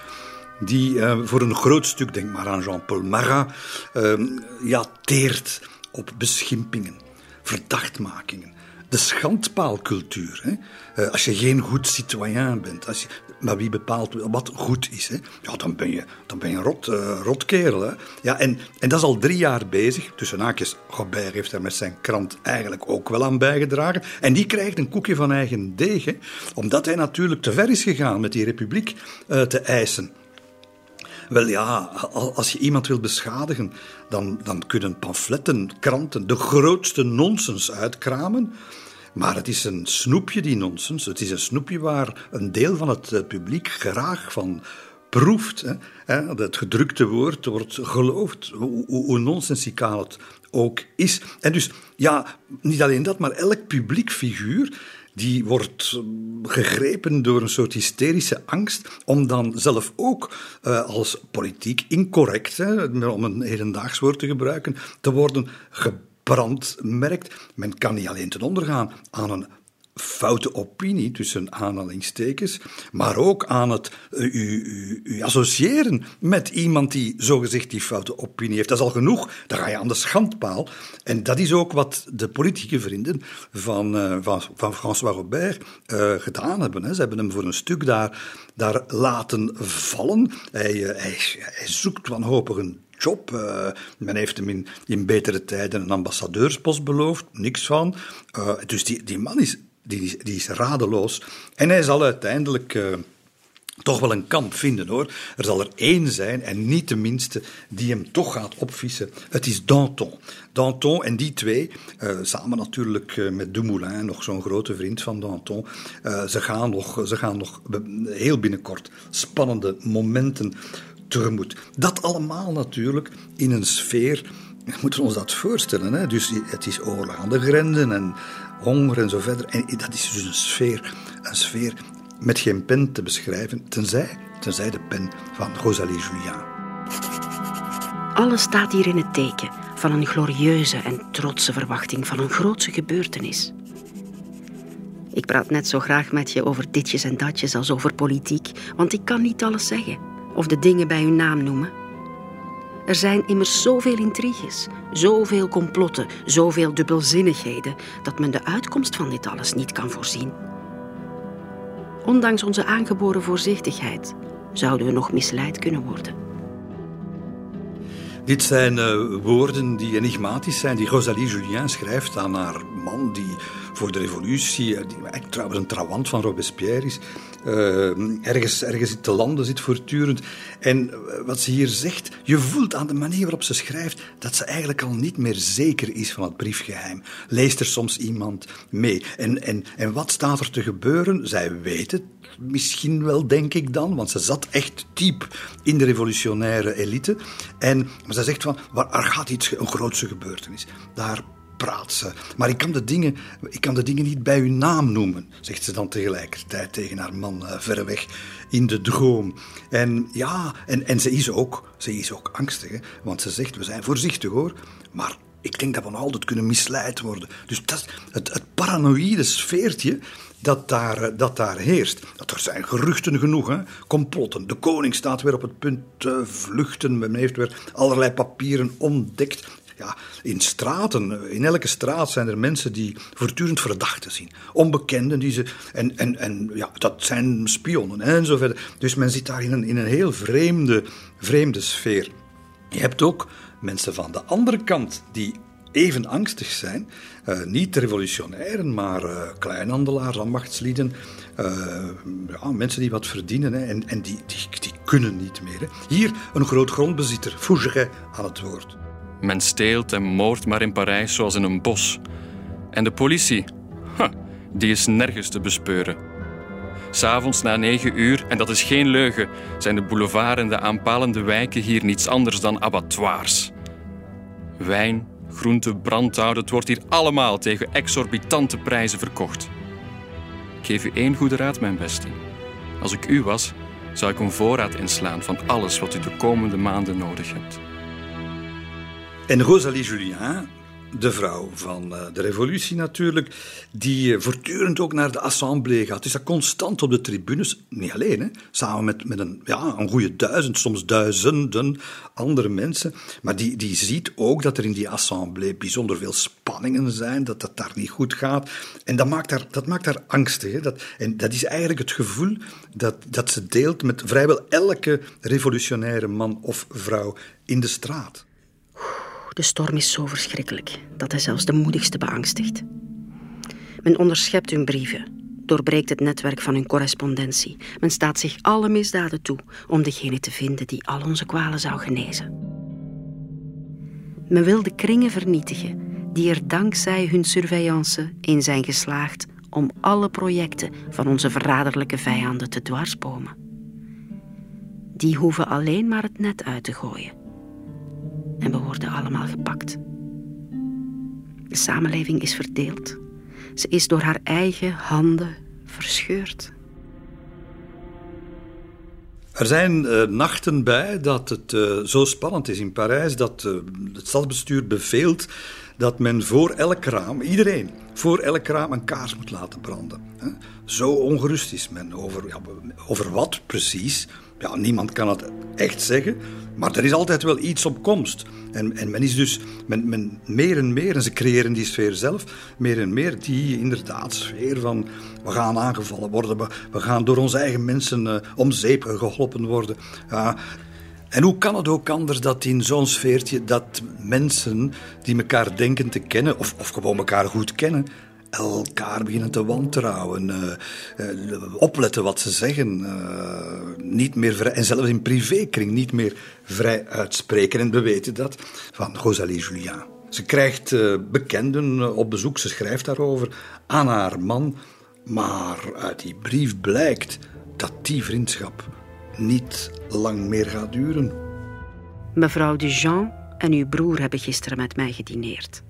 Die uh, voor een groot stuk, denk maar aan Jean-Paul Marat, uh, ja, teert op beschimpingen, verdachtmakingen de schandpaalcultuur. Hè? Uh, als je geen goed citoyen bent, als je, maar wie bepaalt wat goed is, hè? Ja, dan ben je, dan ben je een rot, uh, rotkerel. Hè? Ja, en, en dat is al drie jaar bezig. Tussen haakjes, Robert heeft daar met zijn krant eigenlijk ook wel aan bijgedragen. En die krijgt een koekje van eigen deeg, hè? omdat hij natuurlijk te ver is gegaan met die republiek uh, te eisen. Wel ja, als je iemand wil beschadigen, dan, dan kunnen pamfletten, kranten de grootste nonsens uitkramen. Maar het is een snoepje, die nonsens. Het is een snoepje waar een deel van het eh, publiek graag van proeft. Hè. Het gedrukte woord wordt geloofd, hoe, nonsensicaal het ook is. En dus, ja, niet alleen dat, maar elk publiek figuur die wordt gegrepen door een soort hysterische angst om dan zelf ook uh, als politiek incorrect, hè, om een hedendaags woord te gebruiken, te worden gebrandmerkt. Men kan niet alleen ten onder gaan aan een foute opinie, tussen aanhalingstekens, maar ook aan het uh, u, u, u, associëren met iemand die zogezegd die foute opinie heeft. Dat is al genoeg, dan ga je aan de schandpaal. En dat is ook wat de politieke vrienden van, uh, van, van François Robert uh, gedaan hebben. Hè. Ze hebben hem voor een stuk daar, daar laten vallen. Hij, hij, hij zoekt wanhopig een job. Uh, men heeft hem in, betere tijden een ambassadeurspost beloofd, niks van. Uh, dus die, die man is die, is radeloos. En hij zal uiteindelijk uh, toch wel een kamp vinden hoor. Er zal er één zijn, en niet de minste, die hem toch gaat opvissen. Het is Danton. Danton en die twee, samen natuurlijk uh, met Dumoulin, nog zo'n grote vriend van Danton, ze, gaan nog, ze gaan nog heel binnenkort spannende momenten Dat allemaal natuurlijk in een sfeer. We moeten ons dat voorstellen. Hè? Dus het is oorlog aan de grenzen en honger en zo verder. En dat is dus een sfeer, een sfeer met geen pen te beschrijven, tenzij, tenzij de pen van Rosalie Julien. Alles staat hier in het teken van een glorieuze en trotse verwachting van een grootse gebeurtenis. Ik praat net zo graag met je over ditjes en datjes als over politiek, want ik kan niet alles zeggen of de dingen bij hun naam noemen. Er zijn immers zoveel intriges, zoveel complotten, zoveel dubbelzinnigheden, dat men de uitkomst van dit alles niet kan voorzien. Ondanks onze aangeboren voorzichtigheid zouden we nog misleid kunnen worden. Dit zijn uh, woorden die enigmatisch zijn, die Rosalie Julien schrijft aan haar man, die voor de revolutie, eh, die trouwens een trawant van Robespierre is, uh, ergens, ergens te landen zit voortdurend. En wat ze hier zegt, je voelt aan de manier waarop ze schrijft dat ze eigenlijk al niet meer zeker is van het briefgeheim. Leest er soms iemand mee? En, en, en wat staat er te gebeuren? Zij weet het misschien wel, denk ik dan, want ze zat echt diep in de revolutionaire elite. En maar ze zegt van, er gaat iets, een grootse gebeurtenis. Daar praat. Maar ik kan, de dingen, ik kan de dingen niet bij hun naam noemen, zegt ze dan tegelijkertijd tegen haar man uh, ver weg in de droom. En ja, en, en ze, is ook, ze is ook angstig, want ze zegt, we zijn voorzichtig hoor, maar ik denk dat we nog altijd kunnen misleid worden. Dus dat, het, het paranoïde sfeertje dat daar, eh, dat daar heerst. Er zijn geruchten genoeg, hè? complotten. De koning staat weer op het punt te vluchten. Men heeft weer allerlei papieren ontdekt. In straten, in elke straat zijn er mensen die voortdurend verdachten zien. Onbekenden die ze. En, en, en ja, dat zijn spionnen en zo verder. Dus men zit daar in een, in een heel vreemde, vreemde sfeer. Je hebt ook mensen van de andere kant die even angstig zijn. Uh, niet revolutionairen, maar uh, kleinhandelaars, ambachtslieden. Uh, ja, mensen die wat verdienen hè, en, en die, die, die, kunnen niet meer. Hier een groot grondbezitter, Fougeray, aan het woord. Men steelt en moordt maar in Parijs zoals in een bos. En de politie, die is nergens te bespeuren. S'avonds na negen uur, en dat is geen leugen, zijn de boulevards en de aanpalende wijken hier niets anders dan abattoirs. Wijn, groente, brandhout, het wordt hier allemaal tegen exorbitante prijzen verkocht. Ik geef u één goede raad, mijn beste. Als ik u was, zou ik een voorraad inslaan van alles wat u de komende maanden nodig hebt. En Rosalie Julien de vrouw van eh, de revolutie natuurlijk, die eh, voortdurend ook naar de assemblée gaat. Dus dat constant op de tribunes, niet alleen, hè, samen met, met een, ja, een goede duizend, soms duizenden andere mensen. Maar die, die ziet ook dat er in die assemblée bijzonder veel spanningen zijn, dat dat daar niet goed gaat. En dat maakt haar, dat maakt haar angstig. Hè. Dat, en dat is eigenlijk het gevoel dat, dat ze deelt met vrijwel elke revolutionaire man of vrouw in de straat. De storm is zo verschrikkelijk dat hij zelfs de moedigste beangstigt. Men onderschept hun brieven, doorbreekt het netwerk van hun correspondentie. Men staat zich alle misdaden toe om degene te vinden die al onze kwalen zou genezen. Men wil de kringen vernietigen die er dankzij hun surveillance in zijn geslaagd om alle projecten van onze verraderlijke vijanden te dwarsbomen. Die hoeven alleen maar het net uit te gooien en we worden allemaal gepakt. De samenleving is verdeeld. Ze is door haar eigen handen verscheurd. Er zijn uh, nachten bij dat het uh, zo spannend is in Parijs dat uh, het stadsbestuur beveelt dat men voor elk raam, iedereen, voor elk raam een kaars moet laten branden. Zo ongerust is men over, over wat precies, ja, niemand kan het echt zeggen, maar er is altijd wel iets op komst. En, en men is dus men, men, meer en meer, en ze creëren die sfeer zelf, meer en meer die inderdaad sfeer van we gaan aangevallen worden, we, we gaan door onze eigen mensen uh, om zeep geholpen worden. En hoe kan het ook anders dat in zo'n sfeertje dat mensen die elkaar denken te kennen, of, of gewoon elkaar goed kennen, elkaar beginnen te wantrouwen, uh, uh, opletten wat ze zeggen, uh, niet meer vrij, en zelfs in privékring niet meer vrij uitspreken. En we weten dat van Rosalie Julien. Ze krijgt bekenden op bezoek, ze schrijft daarover aan haar man, maar uit die brief blijkt dat die vriendschap niet lang meer gaat duren. Mevrouw Dujean en uw broer hebben gisteren met mij gedineerd.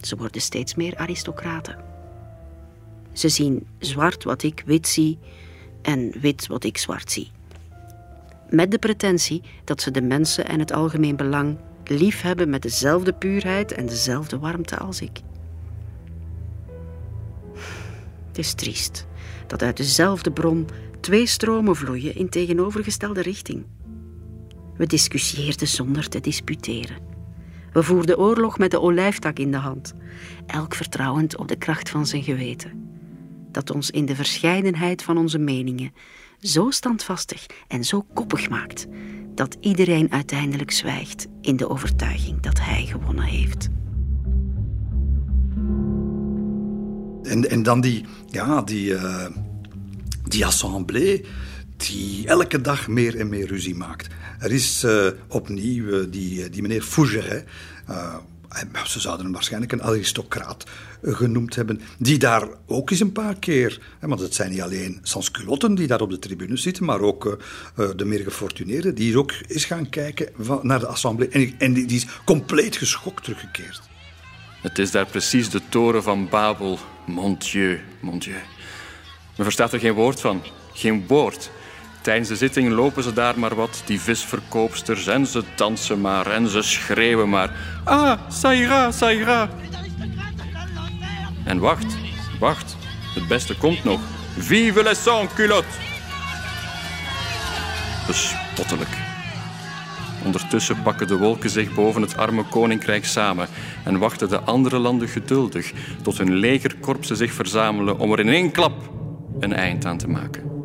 Ze worden steeds meer aristocraten. Ze zien zwart wat ik wit zie en wit wat ik zwart zie. Met de pretentie dat ze de mensen en het algemeen belang lief hebben met dezelfde puurheid en dezelfde warmte als ik. Het is triest dat uit dezelfde bron twee stromen vloeien in tegenovergestelde richting. We discussieerden zonder te disputeren. We voerden oorlog met de olijftak in de hand, elk vertrouwend op de kracht van zijn geweten. Dat ons in de verscheidenheid van onze meningen zo standvastig en zo koppig maakt dat iedereen uiteindelijk zwijgt in de overtuiging dat hij gewonnen heeft. En, en dan die, ja, die, uh, die assemblée die elke dag meer en meer ruzie maakt. Er is uh, opnieuw uh, die, die meneer Fougeret, ze zouden hem waarschijnlijk een aristocraat genoemd hebben, die daar ook eens een paar keer, want het zijn niet alleen sansculotten die daar op de tribune zitten, maar ook de meer gefortuneerden, die ook eens gaan kijken naar de assemblée. En, en die, die is compleet geschokt teruggekeerd. Het is daar precies de toren van Babel. Mon Dieu, mon Dieu. Men verstaat er geen woord van. Geen woord. Tijdens de zitting lopen ze daar maar wat, die visverkoopsters, en ze dansen maar en ze schreeuwen maar. Ah, ça ira, ça ira. En wacht, wacht. Het beste komt nog. Vive les sans-culottes! Bespottelijk. Ondertussen pakken de wolken zich boven het arme koninkrijk samen en wachten de andere landen geduldig tot hun legerkorpsen zich verzamelen om er in één klap een eind aan te maken.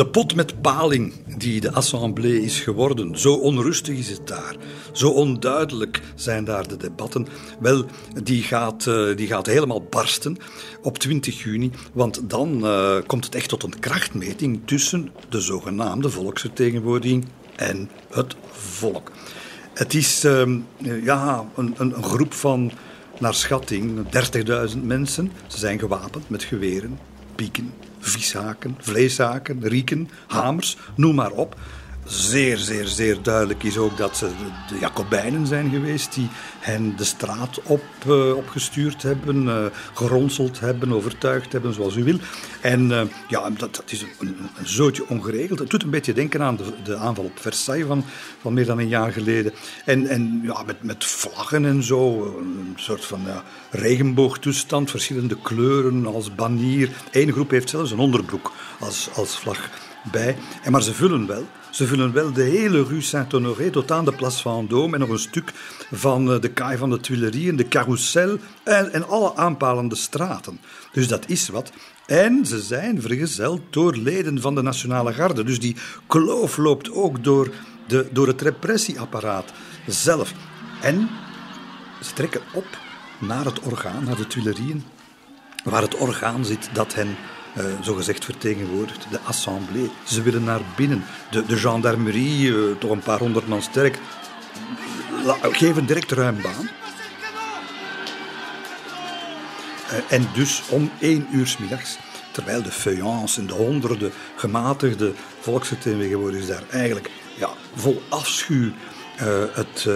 De pot met paling die de assemblée is geworden, zo onrustig is het daar, zo onduidelijk zijn daar de debatten, wel, die gaat, uh, die gaat helemaal barsten op 20 juni, want dan uh, komt het echt tot een krachtmeting tussen de zogenaamde volksvertegenwoordiging en het volk. Het is uh, ja, een, een groep van, naar schatting, 30.000 mensen. Ze zijn gewapend met geweren, pieken, vishaken, vleeshaken, rieken, hamers, noem maar op. Zeer, zeer, zeer duidelijk is ook dat ze de Jacobijnen zijn geweest die hen de straat op, uh, opgestuurd hebben, uh, geronseld hebben, overtuigd hebben, zoals u wil. En uh, ja, dat, is een, een, een, zootje ongeregeld. Het doet een beetje denken aan de, de, aanval op Versailles van, van meer dan een jaar geleden. En, en ja, met, met vlaggen en zo, een soort van ja, regenboogtoestand, verschillende kleuren als banier. Eén groep heeft zelfs een onderbroek als, als vlag En maar ze vullen wel. Ze vullen wel de hele rue Saint-Honoré tot aan de Place Vendôme en nog een stuk van eh, de kaai van de Tuileries, de Carrousel en, en alle aanpalende straten. Dus dat is wat. En ze zijn vergezeld door leden van de Nationale Garde. Dus die kloof loopt ook door, de, door het repressieapparaat zelf. En ze trekken op naar het orgaan, naar de Tuilerieën, waar het orgaan zit dat hen uh, zogezegd vertegenwoordigt, de assemblée. Ze willen naar binnen. De, de gendarmerie, uh, toch een paar honderd man sterk, la, geven direct ruim baan. En dus om één uur s middags, terwijl de feuillants en de honderden gematigde volksvertegenwoordigers daar eigenlijk ja, vol afschuw het,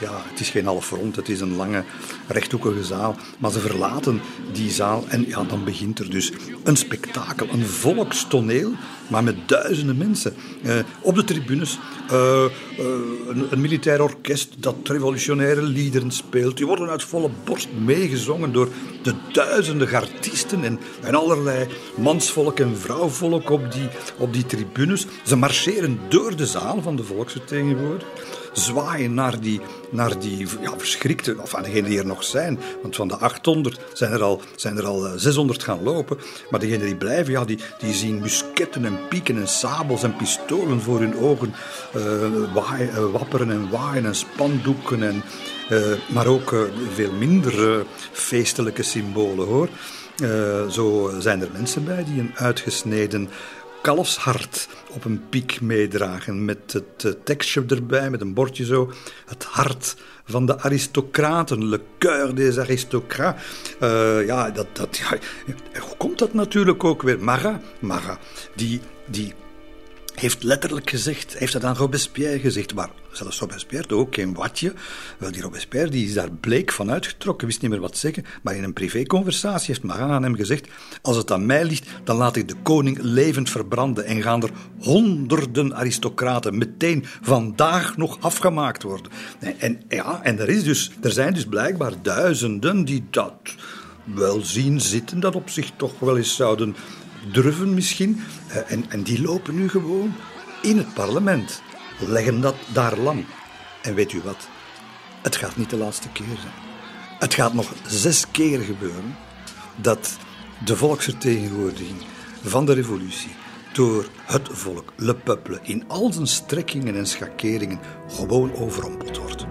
ja, het is geen half rond, het is een lange rechthoekige zaal. Maar ze verlaten die zaal en ja, dan begint er dus een spektakel, een volkstoneel, maar met duizenden mensen. Uh, op de tribunes een, een, militair orkest dat revolutionaire liederen speelt. Die worden uit volle borst meegezongen door de duizenden artiesten en, en allerlei mansvolk en vrouwvolk op die, op die tribunes. Ze marcheren door de zaal van de volksvertegenwoordigers zwaaien naar die, naar die ja, verschrikte, of aan degenen die er nog zijn. Want van de 800 zijn er al, zijn er al 600 eh, gaan lopen. Maar degenen die blijven, ja, die, die zien musketten en pieken en sabels en pistolen voor hun ogen uh, wapperen en waaien en spandoeken. En, maar ook veel minder feestelijke symbolen hoor. zo zijn er mensen bij die een uitgesneden kalfshart op een piek meedragen. Met het tekstje erbij, met een bordje zo. Het hart van de aristocraten, le cœur des aristocrates. Uh, ja, dat, dat, ja, hoe komt dat natuurlijk ook weer? Marat, Marat die, die heeft letterlijk gezegd, heeft dat aan Robespierre gezegd, maar zelfs Robespierre ook geen watje. Wel, die Robespierre die is daar bleek van uitgetrokken, wist niet meer wat zeggen, maar in een privéconversatie heeft Marat aan hem gezegd, als het aan mij ligt, dan laat ik de koning levend verbranden en gaan er honderden aristocraten meteen vandaag nog afgemaakt worden. En, ja, en er, is dus, er zijn dus blijkbaar duizenden die dat wel zien zitten, dat op zich toch wel eens zouden durven misschien. Eh, en, en die lopen nu gewoon in het parlement. Leggen dat daar lang. En weet u wat? Het gaat niet de laatste keer zijn. Het gaat nog zes keer gebeuren dat de volksvertegenwoordiging van de revolutie door het volk, le peuple, in al zijn strekkingen en schakeringen gewoon overrompeld wordt.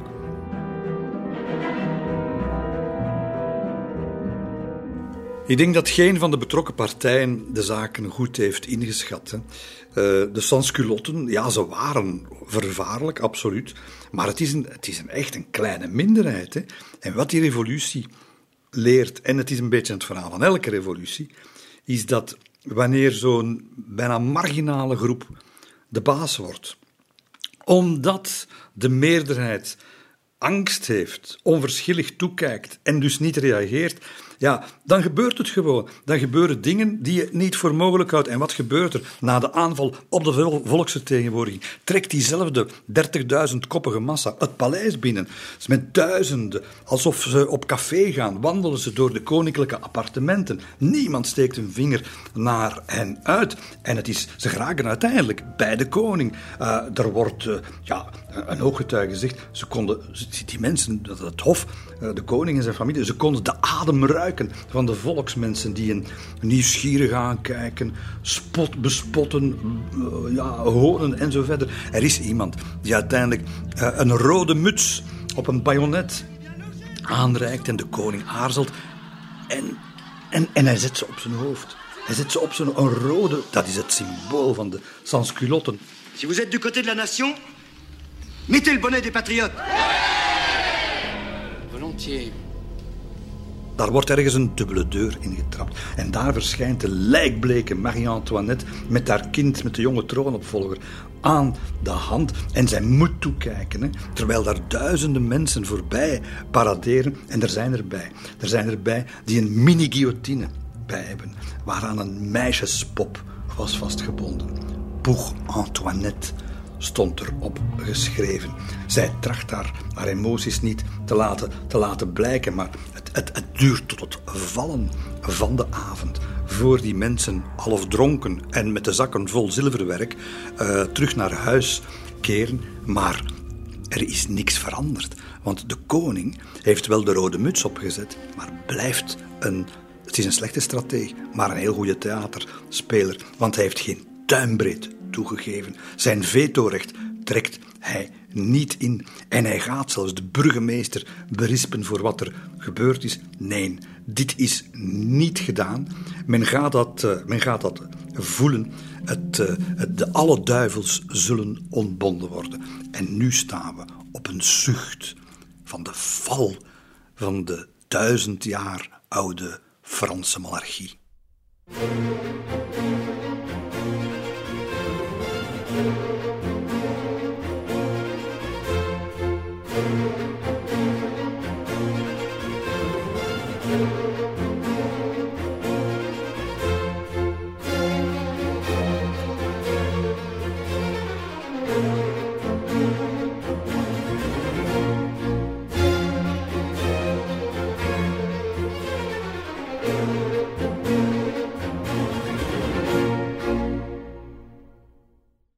Ik denk dat geen van de betrokken partijen de zaken goed heeft ingeschat. Hè. Uh, de sansculotten, ja, ze waren vervaarlijk, absoluut. Maar het is, een, het is een echt een kleine minderheid. Hè. En wat die revolutie leert, en het is een beetje het verhaal van elke revolutie, is dat wanneer zo'n bijna marginale groep de baas wordt, omdat de meerderheid angst heeft, onverschillig toekijkt en dus niet reageert, ja, dan gebeurt het gewoon. Dan gebeuren dingen die je niet voor mogelijk houdt. En wat gebeurt er na de aanval op de volksvertegenwoordiging? Trekt diezelfde 30.000 koppige massa het paleis binnen. met duizenden, alsof ze op café gaan, wandelen ze door de koninklijke appartementen. Niemand steekt een vinger naar hen uit. En het is, ze geraken uiteindelijk bij de koning. Uh, er wordt, uh, ja, een ooggetuige zegt, ze konden, die mensen, het hof, uh, de koning en zijn familie, ze konden de adem ruiken van de volksmensen die een nieuwsgierig aankijken, spot, bespotten, uh, ja, honen en zo verder. Er is iemand die uiteindelijk uh, een rode muts op een bajonet aanreikt en de koning aarzelt en, en, en hij zet ze op zijn hoofd. Hij zet ze op zijn een rode, dat is het symbool van de sansculotten. Si vous êtes du côté de la nation, mettez le bonnet des patriotes. Volontiers. Daar wordt ergens een dubbele deur ingetrapt. En daar verschijnt de lijkbleke Marie-Antoinette met haar kind, met de jonge troonopvolger, aan de hand. En zij moet toekijken, hè, terwijl daar duizenden mensen voorbij paraderen. En er zijn erbij. Er zijn erbij die een mini-guillotine bij hebben, waaraan een meisjespop was vastgebonden. Pour Antoinette stond erop geschreven. Zij tracht haar, haar emoties niet te laten, te laten blijken, maar het, duurt tot het vallen van de avond. Voor die mensen, half dronken en met de zakken vol zilverwerk, uh, terug naar huis keren. Maar er is niks veranderd. Want de koning heeft wel de rode muts opgezet, maar blijft een. Het is een slechte strateeg, maar een heel goede theaterspeler. Want hij heeft geen duimbreed toegegeven. Zijn vetorecht trekt hij niet in. En hij gaat zelfs de burgemeester berispen voor wat er gebeurd is. Nee, dit is niet gedaan. Men gaat dat, uh, men gaat dat voelen. Uh, het, de alle duivels zullen ontbonden worden. En nu staan we op een zucht van de val van de duizend jaar oude Franse monarchie.